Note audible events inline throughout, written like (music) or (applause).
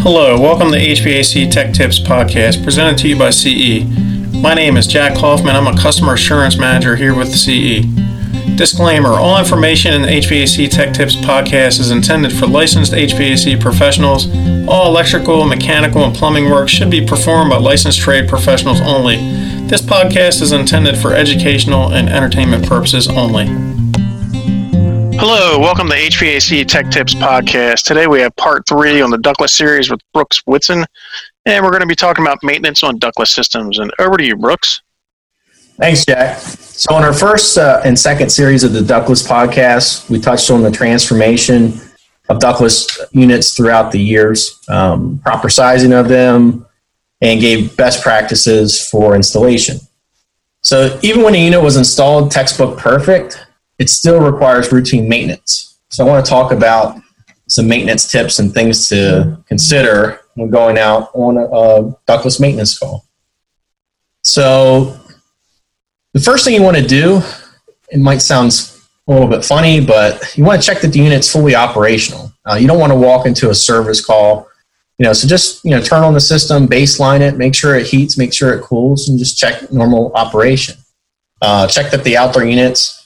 Hello, welcome to HVAC Tech Tips podcast presented to you by CE. My name is Jack Hoffman. I'm a customer assurance manager here with CE. Disclaimer All information in the HVAC Tech Tips podcast is intended for licensed HVAC professionals. All electrical, mechanical, and plumbing work should be performed by licensed trade professionals only. This podcast is intended for educational and entertainment purposes only. Hello, welcome to HVAC Tech Tips Podcast. Today we have part three on the ductless series with Brooks Whitson, and we're going to be talking about maintenance on ductless systems. And over to you, Brooks. Thanks, Jack. So, in our first uh, and second series of the ductless podcast, we touched on the transformation of ductless units throughout the years, um, proper sizing of them, and gave best practices for installation. So, even when a unit was installed textbook perfect, it still requires routine maintenance. So I want to talk about some maintenance tips and things to consider when going out on a, a ductless maintenance call. So the first thing you want to do, it might sound a little bit funny, but you want to check that the unit's fully operational. Uh, you don't want to walk into a service call, you know, so just, you know, turn on the system, baseline it, make sure it heats, make sure it cools, and just check normal operation. Uh, check that the outdoor units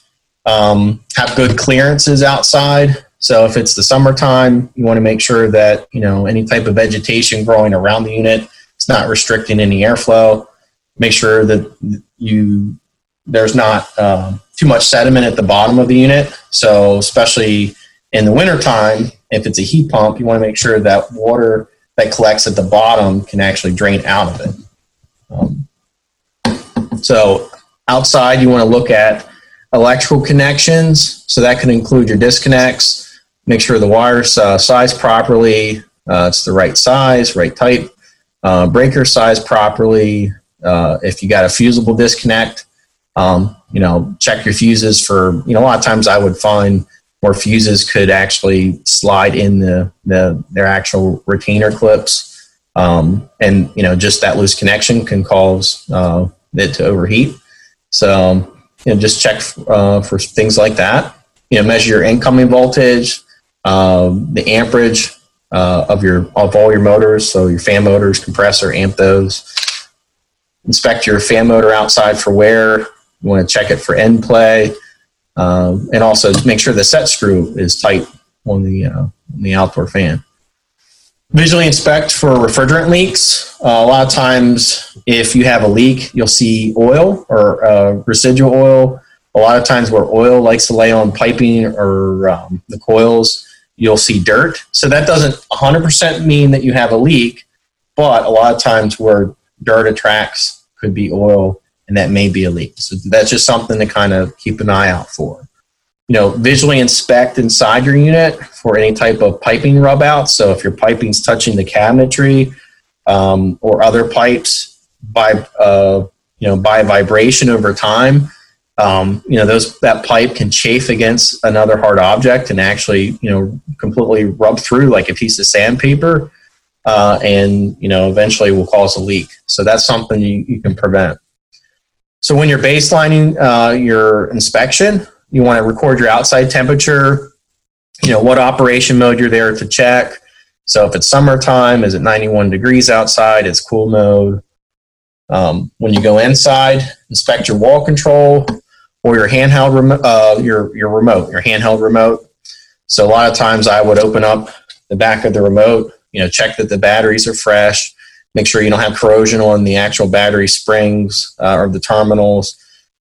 um, have good clearances outside. So if it's the summertime, you want to make sure that you know any type of vegetation growing around the unit is not restricting any airflow. Make sure that you there's not um, too much sediment at the bottom of the unit. So especially in the wintertime, if it's a heat pump, you want to make sure that water that collects at the bottom can actually drain out of it. Um, so outside, you want to look at electrical connections. So that can include your disconnects. Make sure the wire's uh, sized properly. Uh, it's the right size, right type. Uh, breaker size properly. Uh, if you got a fusible disconnect, um, you know, check your fuses for, you know, a lot of times I would find where fuses could actually slide in the, the their actual retainer clips. Um, and, you know, just that loose connection can cause uh, it to overheat. So you know, just check uh, for things like that. You know, measure your incoming voltage, um, the amperage uh, of your of all your motors, so your fan motors, compressor, amp those. Inspect your fan motor outside for wear. You want to check it for end play, um, and also make sure the set screw is tight on the uh, on the outdoor fan visually inspect for refrigerant leaks. Uh, a lot of times, if you have a leak, you'll see oil or uh, residual oil. A lot of times, where oil likes to lay on piping or um, the coils, you'll see dirt. So that doesn't 100% mean that you have a leak, but a lot of times where dirt attracts could be oil, and that may be a leak. So that's just something to kind of keep an eye out for you know, visually inspect inside your unit for any type of piping rub out. So if your piping's touching the cabinetry um, or other pipes by, uh, you know, by vibration over time, um, you know, those that pipe can chafe against another hard object and actually, you know, completely rub through like a piece of sandpaper, uh, and you know, eventually will cause a leak. So that's something you, you can prevent. So when you're baselining uh, your inspection, you want to record your outside temperature, you know, what operation mode you're there to check. So if it's summertime, is it 91 degrees outside? It's cool mode. Um, when you go inside, inspect your wall control or your handheld remote, uh, your your remote, your handheld remote. So a lot of times I would open up the back of the remote, you know, check that the batteries are fresh, make sure you don't have corrosion on the actual battery springs uh, or the terminals.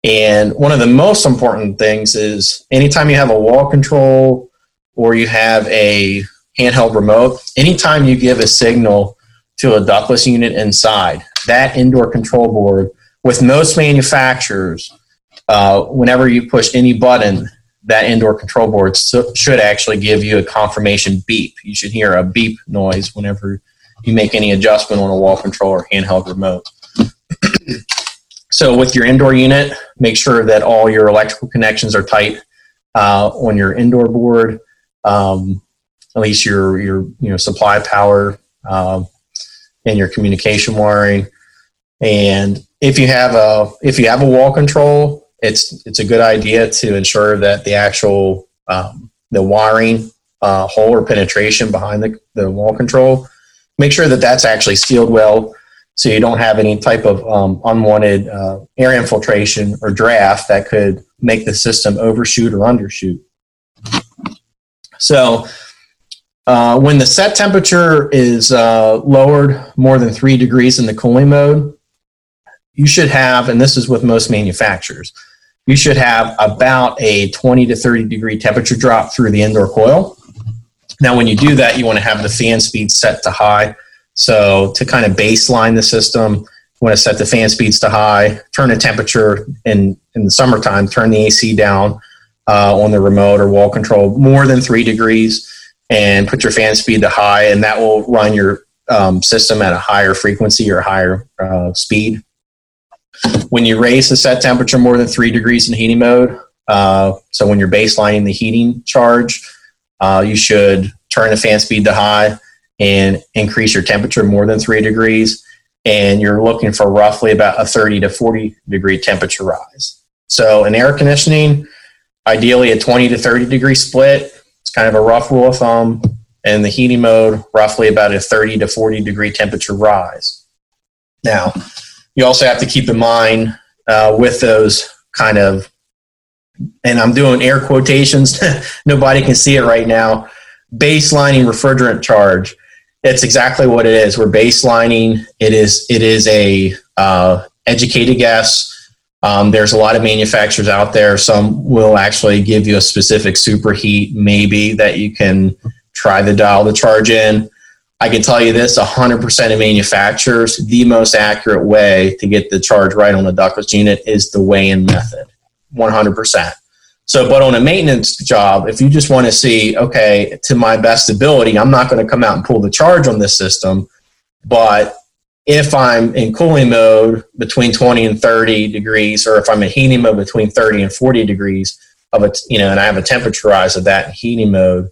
And one of the most important things is anytime you have a wall control or you have a handheld remote, anytime you give a signal to a ductless unit inside, that indoor control board, with most manufacturers, uh, whenever you push any button, that indoor control board so, should actually give you a confirmation beep. You should hear a beep noise whenever you make any adjustment on a wall control or handheld remote. So with your indoor unit, make sure that all your electrical connections are tight uh, on your indoor board. Um, at least your your you know supply power um, and your communication wiring. And if you have a if you have a wall control, it's it's a good idea to ensure that the actual um, the wiring uh, hole or penetration behind the, the wall control make sure that that's actually sealed well so you don't have any type of um, unwanted uh, air infiltration or draft that could make the system overshoot or undershoot. So uh, when the set temperature is uh, lowered more than three degrees in the cooling mode, you should have, and this is with most manufacturers, you should have about a 20 to 30 degree temperature drop through the indoor coil. Now, when you do that, you want to have the fan speed set to high. So, to kind of baseline the system, you want to set the fan speeds to high, turn the temperature in, in the summertime, turn the AC down uh, on the remote or wall control more than three degrees, and put your fan speed to high, and that will run your um, system at a higher frequency or higher uh, speed. When you raise the set temperature more than three degrees in heating mode, uh, so when you're baselining the heating charge, uh, you should turn the fan speed to high and increase your temperature more than three degrees. And you're looking for roughly about a 30 to 40 degree temperature rise. So in air conditioning, ideally a 20 to 30 degree split. It's kind of a rough rule of thumb. And the heating mode, roughly about a 30 to 40 degree temperature rise. Now, you also have to keep in mind uh, with those kind of, and I'm doing air quotations, (laughs) nobody can see it right now, baselining refrigerant charge. It's exactly what it is. We're baselining. It is it is a uh, educated guess. Um, there's a lot of manufacturers out there. Some will actually give you a specific superheat, maybe that you can try the dial the charge in. I can tell you this 100% of manufacturers, the most accurate way to get the charge right on the ductless unit is the weigh in method. 100%. So, but on a maintenance job, if you just want to see, okay, to my best ability, I'm not going to come out and pull the charge on this system. But if I'm in cooling mode between 20 and 30 degrees, or if I'm in heating mode between 30 and 40 degrees of a, you know, and I have a temperature rise of that in heating mode,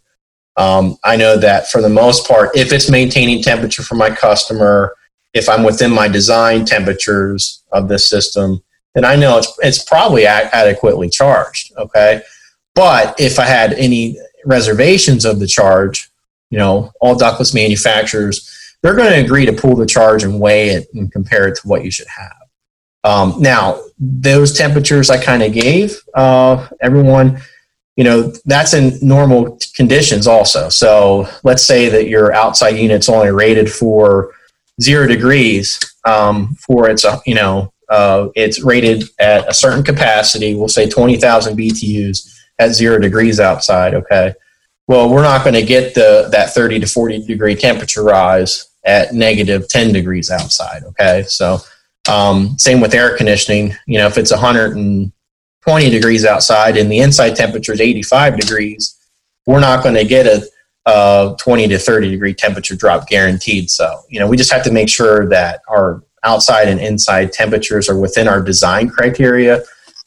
um, I know that for the most part, if it's maintaining temperature for my customer, if I'm within my design temperatures of this system, then I know it's it's probably adequately charged. Okay, but if I had any reservations of the charge, you know, all ductless manufacturers they're going to agree to pull the charge and weigh it and compare it to what you should have. Um, now, those temperatures I kind of gave uh, everyone you know that's in normal conditions also so let's say that your outside unit's only rated for zero degrees um, for its uh, you know uh, it's rated at a certain capacity we'll say 20000 btus at zero degrees outside okay well we're not going to get the that 30 to 40 degree temperature rise at negative 10 degrees outside okay so um, same with air conditioning you know if it's 120 degrees outside and the inside temperature is 85 degrees, we're not going to get a, a 20 to 30 degree temperature drop guaranteed. So, you know, we just have to make sure that our outside and inside temperatures are within our design criteria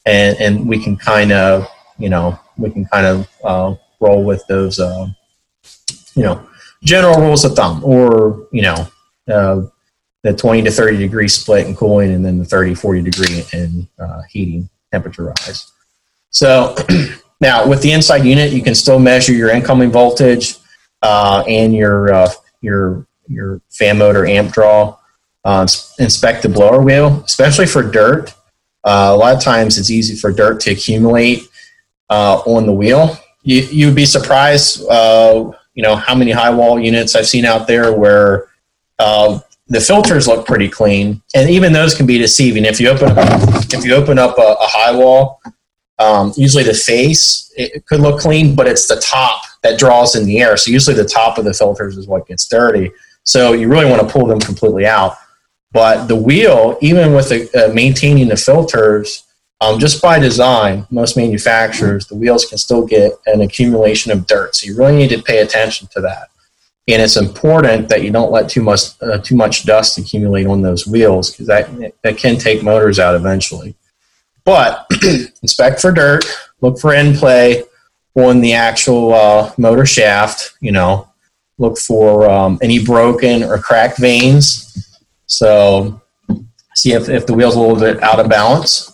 and, and we can kind of, you know, we can kind of uh, roll with those, uh, you know, general rules of thumb or, you know, uh, the 20 to 30 degree split in cooling and then the 30, 40 degree in uh, heating temperature rise. So (clears throat) now with the inside unit, you can still measure your incoming voltage uh, and your uh, your your fan motor amp draw. Uh, inspect the blower wheel, especially for dirt. Uh, a lot of times, it's easy for dirt to accumulate uh, on the wheel. You you'd be surprised, uh, you know, how many high wall units I've seen out there where the filters look pretty clean, and even those can be deceiving. If you open if you open up a, a high wall, um, usually the face it could look clean, but it's the top that draws in the air. So usually the top of the filters is what gets dirty. So you really want to pull them completely out. But the wheel, even with the, uh, maintaining the filters, um, just by design, most manufacturers, the wheels can still get an accumulation of dirt. So you really need to pay attention to that and it's important that you don't let too much uh, too much dust accumulate on those wheels because that that can take motors out eventually. But (clears throat) inspect for dirt, look for end play on the actual uh, motor shaft. You know, look for um, any broken or cracked vanes. So see if, if the wheel's a little bit out of balance.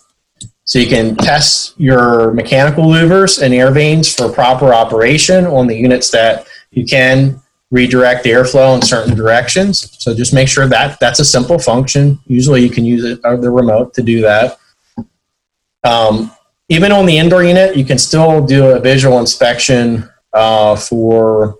So you can test your mechanical louvers and air vanes for proper operation on the units that you can redirect the airflow in certain directions. So just make sure that that's a simple function. Usually you can use it or the remote to do that. Um, even on the indoor unit, you can still do a visual inspection uh, for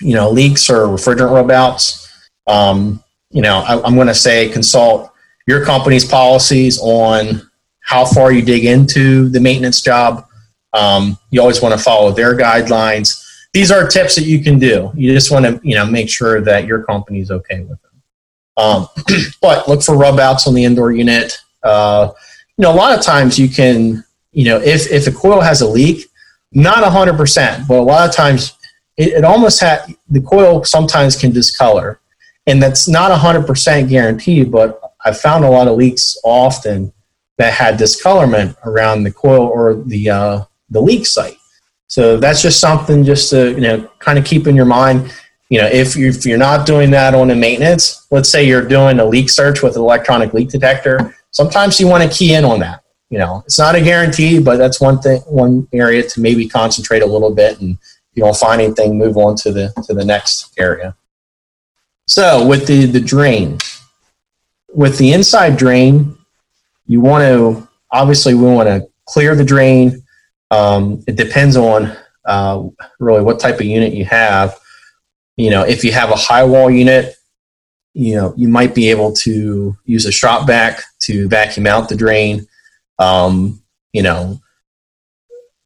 you know leaks or refrigerant rub outs. Um, you know, I, am going to say consult your company's policies on how far you dig into the maintenance job. Um, you always want to follow their guidelines. These are tips that you can do. You just want to, you know, make sure that your company is okay with them. Um, (clears throat) but look for rub outs on the indoor unit. Uh, you know, a lot of times you can, you know, if if a coil has a leak, not hundred percent, but a lot of times it, it almost had the coil sometimes can discolor, and that's not hundred percent guaranteed. But I've found a lot of leaks often that had discolorment around the coil or the uh, the leak site. So that's just something just to you know kind of keep in your mind. You know, if you if you're not doing that on a maintenance, let's say you're doing a leak search with an electronic leak detector, sometimes you want to key in on that. You know, it's not a guarantee, but that's one thing, one area to maybe concentrate a little bit, and if you don't find anything, move on to the to the next area. So with the the drain, with the inside drain, you want to obviously we want to clear the drain. Um, it depends on uh, really what type of unit you have. You know, if you have a high wall unit, you know you might be able to use a shop vac to vacuum out the drain. Um, you know,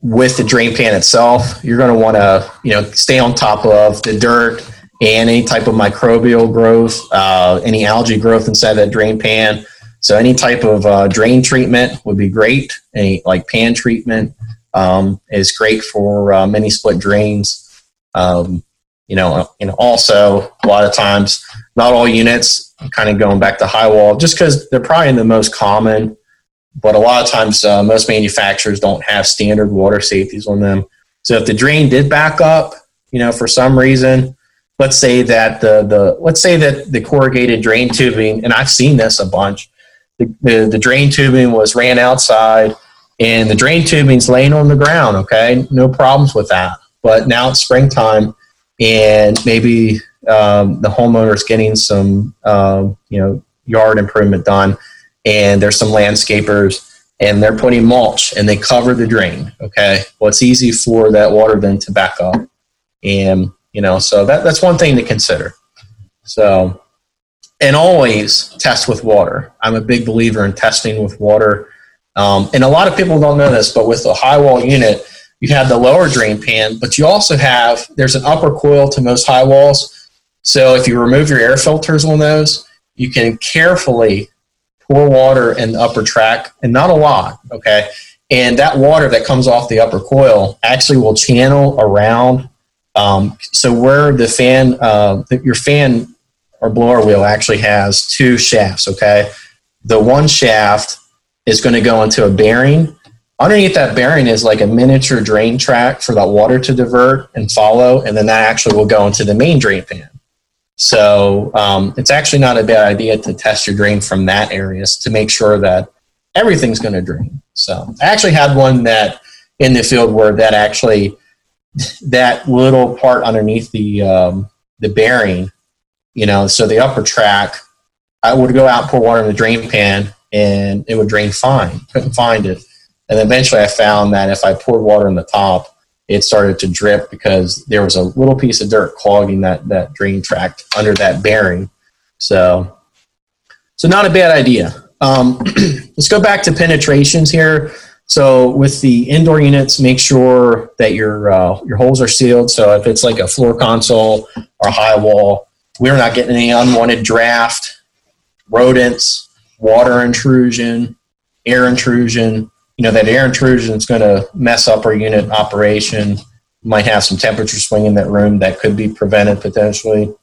with the drain pan itself, you're going to want to you know stay on top of the dirt and any type of microbial growth, uh, any algae growth inside that drain pan. So any type of uh, drain treatment would be great. Any like pan treatment um, is great for uh, mini split drains. Um, you know, and also a lot of times, not all units, kind of going back to high wall, just because they're probably the most common. But a lot of times, uh, most manufacturers don't have standard water safeties on them. So if the drain did back up, you know, for some reason, let's say that the the let's say that the corrugated drain tubing, and I've seen this a bunch the, the, the drain tubing was ran outside and the drain tubing's laying on the ground. Okay, no problems with that. But now it's springtime, and maybe um, the homeowner's getting some, uh, you know, yard improvement done, and there's some landscapers, and they're putting mulch, and they cover the drain. Okay, well, it's easy for that water then to back up, and you know, so that that's one thing to consider. So and always test with water. I'm a big believer in testing with water. Um, and a lot of people don't know this, but with a high wall unit, you have the lower drain pan, but you also have, there's an upper coil to most high walls. So if you remove your air filters on those, you can carefully pour water in the upper track, and not a lot, okay? And that water that comes off the upper coil actually will channel around. Um, so where the fan, uh, your fan or blower wheel actually has two shafts, okay? The one shaft is going to go into a bearing. Underneath that bearing is like a miniature drain track for that water to divert and follow, and then that actually will go into the main drain pan. So um, it's actually not a bad idea to test your drain from that area to make sure that everything's going to drain. So I actually had one that in the field where that actually that little part underneath the um, the bearing you know, so the upper track, I would go out pour water in the drain pan and it would drain fine. Couldn't find it. And eventually I found that if I poured water in the top, it started to drip because there was a little piece of dirt clogging that, that drain tract under that bearing. So, so not a bad idea. Um, (clears throat) let's go back to penetrations here. So with the indoor units, make sure that your uh, your holes are sealed. So if it's like a floor console or a high wall, we're not getting any unwanted draft, rodents, water intrusion, air intrusion. You know, that air intrusion is going to mess up our unit operation. might have some temperature swing in that room that could be prevented potentially.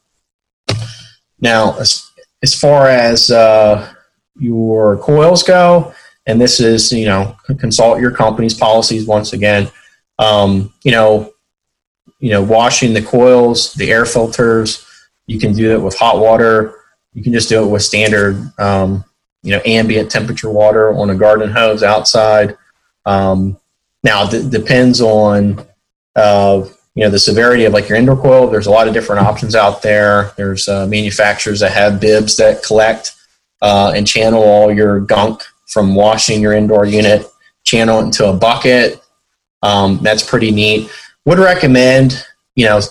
Now, as, as far as uh, your coils go, and this is, you know, consult your company's policies once again. Um, you know, you know, washing the coils, the air filters, you can do it with hot water. You can just do it with standard, um, you know, ambient temperature water on a garden hose outside. Um, now, it depends on uh, you know the severity of like your indoor coil. There's a lot of different options out there. There's uh, manufacturers that have bibs that collect uh, and channel all your gunk from washing your indoor unit, channel into a bucket. Um, that's pretty neat. Would recommend, you know,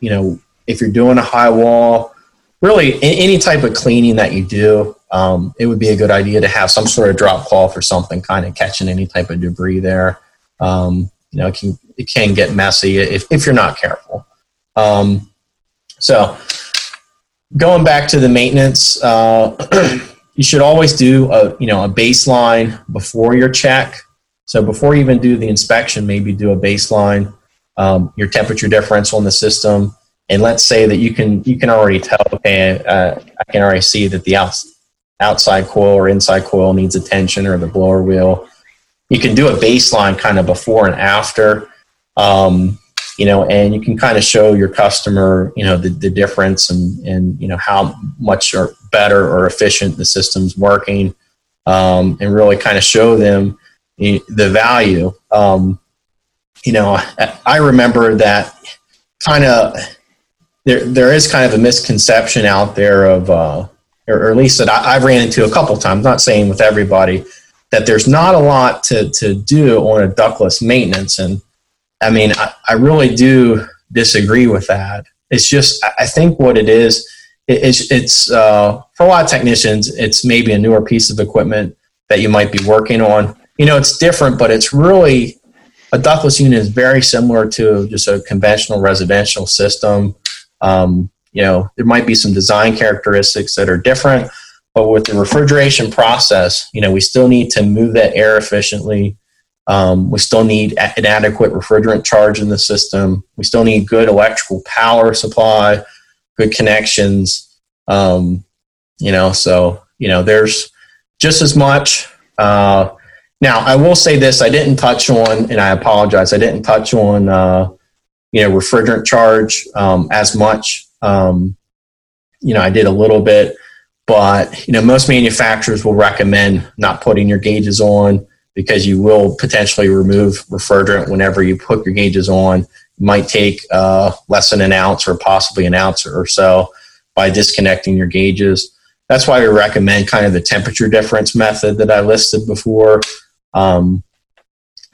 you know, if you're doing a high wall, really any type of cleaning that you do, um, it would be a good idea to have some sort of drop cloth or something kind of catching any type of debris there. Um, you know, it can, it can get messy if, if you're not careful. Um, so going back to the maintenance, uh, (clears throat) you should always do a, you know, a baseline before your check. So before you even do the inspection, maybe do a baseline, um, your temperature differential in the system, and let's say that you can you can already tell okay uh, i can already see that the outs, outside coil or inside coil needs attention or the blower wheel. You can do a baseline kind of before and after. Um, you know and you can kind of show your customer you know the, the difference and and you know how much or better or efficient the system's working um, and really kind of show them the value um, you know I, remember that kind of there there is kind of a misconception out there of, uh, or, or, at least that I, have ran into a couple times. Not saying with everybody that there's not a lot to to do on a ductless maintenance, and I mean I, I really do disagree with that. It's just I think what it is. it's it's uh, for a lot of technicians. It's maybe a newer piece of equipment that you might be working on. You know, it's different, but it's really a ductless unit is very similar to just a conventional residential system. Um, you know, there might be some design characteristics that are different, but with the refrigeration process, you know, we still need to move that air efficiently. Um, we still need an adequate refrigerant charge in the system. We still need good electrical power supply, good connections. Um, you know, so you know, there's just as much. Uh, now, I will say this: I didn't touch on, and I apologize. I didn't touch on uh, you know refrigerant charge um, as much. Um, you know, I did a little bit, but you know most manufacturers will recommend not putting your gauges on because you will potentially remove refrigerant whenever you put your gauges on. Might take uh, less than an ounce or possibly an ounce or so by disconnecting your gauges. That's why we recommend kind of the temperature difference method that I listed before. Um,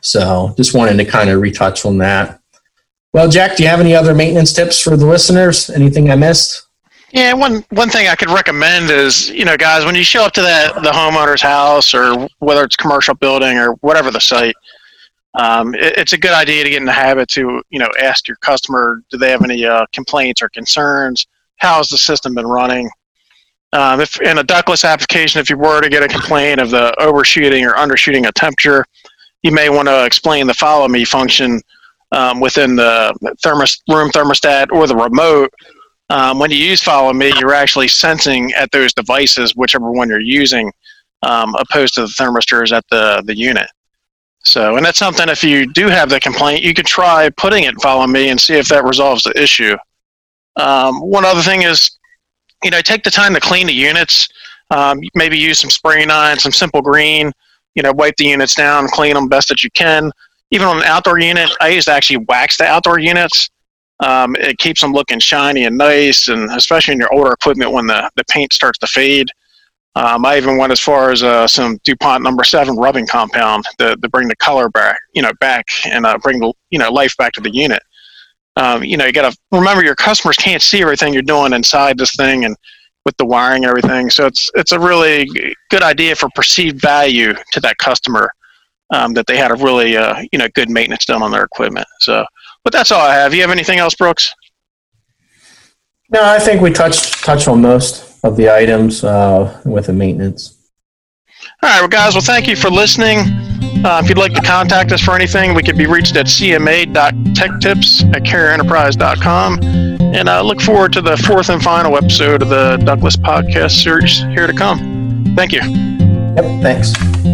so just wanted to kind of retouch on that. Well, Jack, do you have any other maintenance tips for the listeners? Anything I missed? Yeah, one one thing I could recommend is, you know, guys, when you show up to that the homeowner's house or whether it's commercial building or whatever the site, um, it, it's a good idea to get in the habit to, you know, ask your customer, do they have any uh, complaints or concerns? How's the system been running? Um, if in a ductless application, if you were to get a complaint of the overshooting or undershooting a temperature, you may want to explain the follow me function um, within the thermos, room thermostat or the remote, um, when you use Follow Me, you're actually sensing at those devices, whichever one you're using, um, opposed to the thermistors at the, the unit. So, and that's something if you do have the complaint, you could try putting it Follow Me and see if that resolves the issue. Um, one other thing is, you know, take the time to clean the units. Um, maybe use some spray nine, some simple green. You know, wipe the units down, clean them best that you can even on an outdoor unit, I used to actually wax the outdoor units. Um, it keeps them looking shiny and nice, and especially in your older equipment when the, the paint starts to fade. Um, I even went as far as uh, some DuPont number seven rubbing compound to, to bring the color back, you know, back and uh, bring the you know life back to the unit. Um, you know, you got to remember your customers can't see everything you're doing inside this thing and with the wiring and everything. So it's it's a really good idea for perceived value to that customer um, that they had a really uh, you know good maintenance done on their equipment. So, but that's all I have. You have anything else, Brooks? No, I think we touched touched on most of the items uh, with the maintenance. All right, well, guys. Well, thank you for listening. Uh, if you'd like to contact us for anything, we could be reached at cma.techtips at carrierenterprise.com. And I uh, look forward to the fourth and final episode of the Ductless Podcast series here to come. Thank you. Yep, thanks.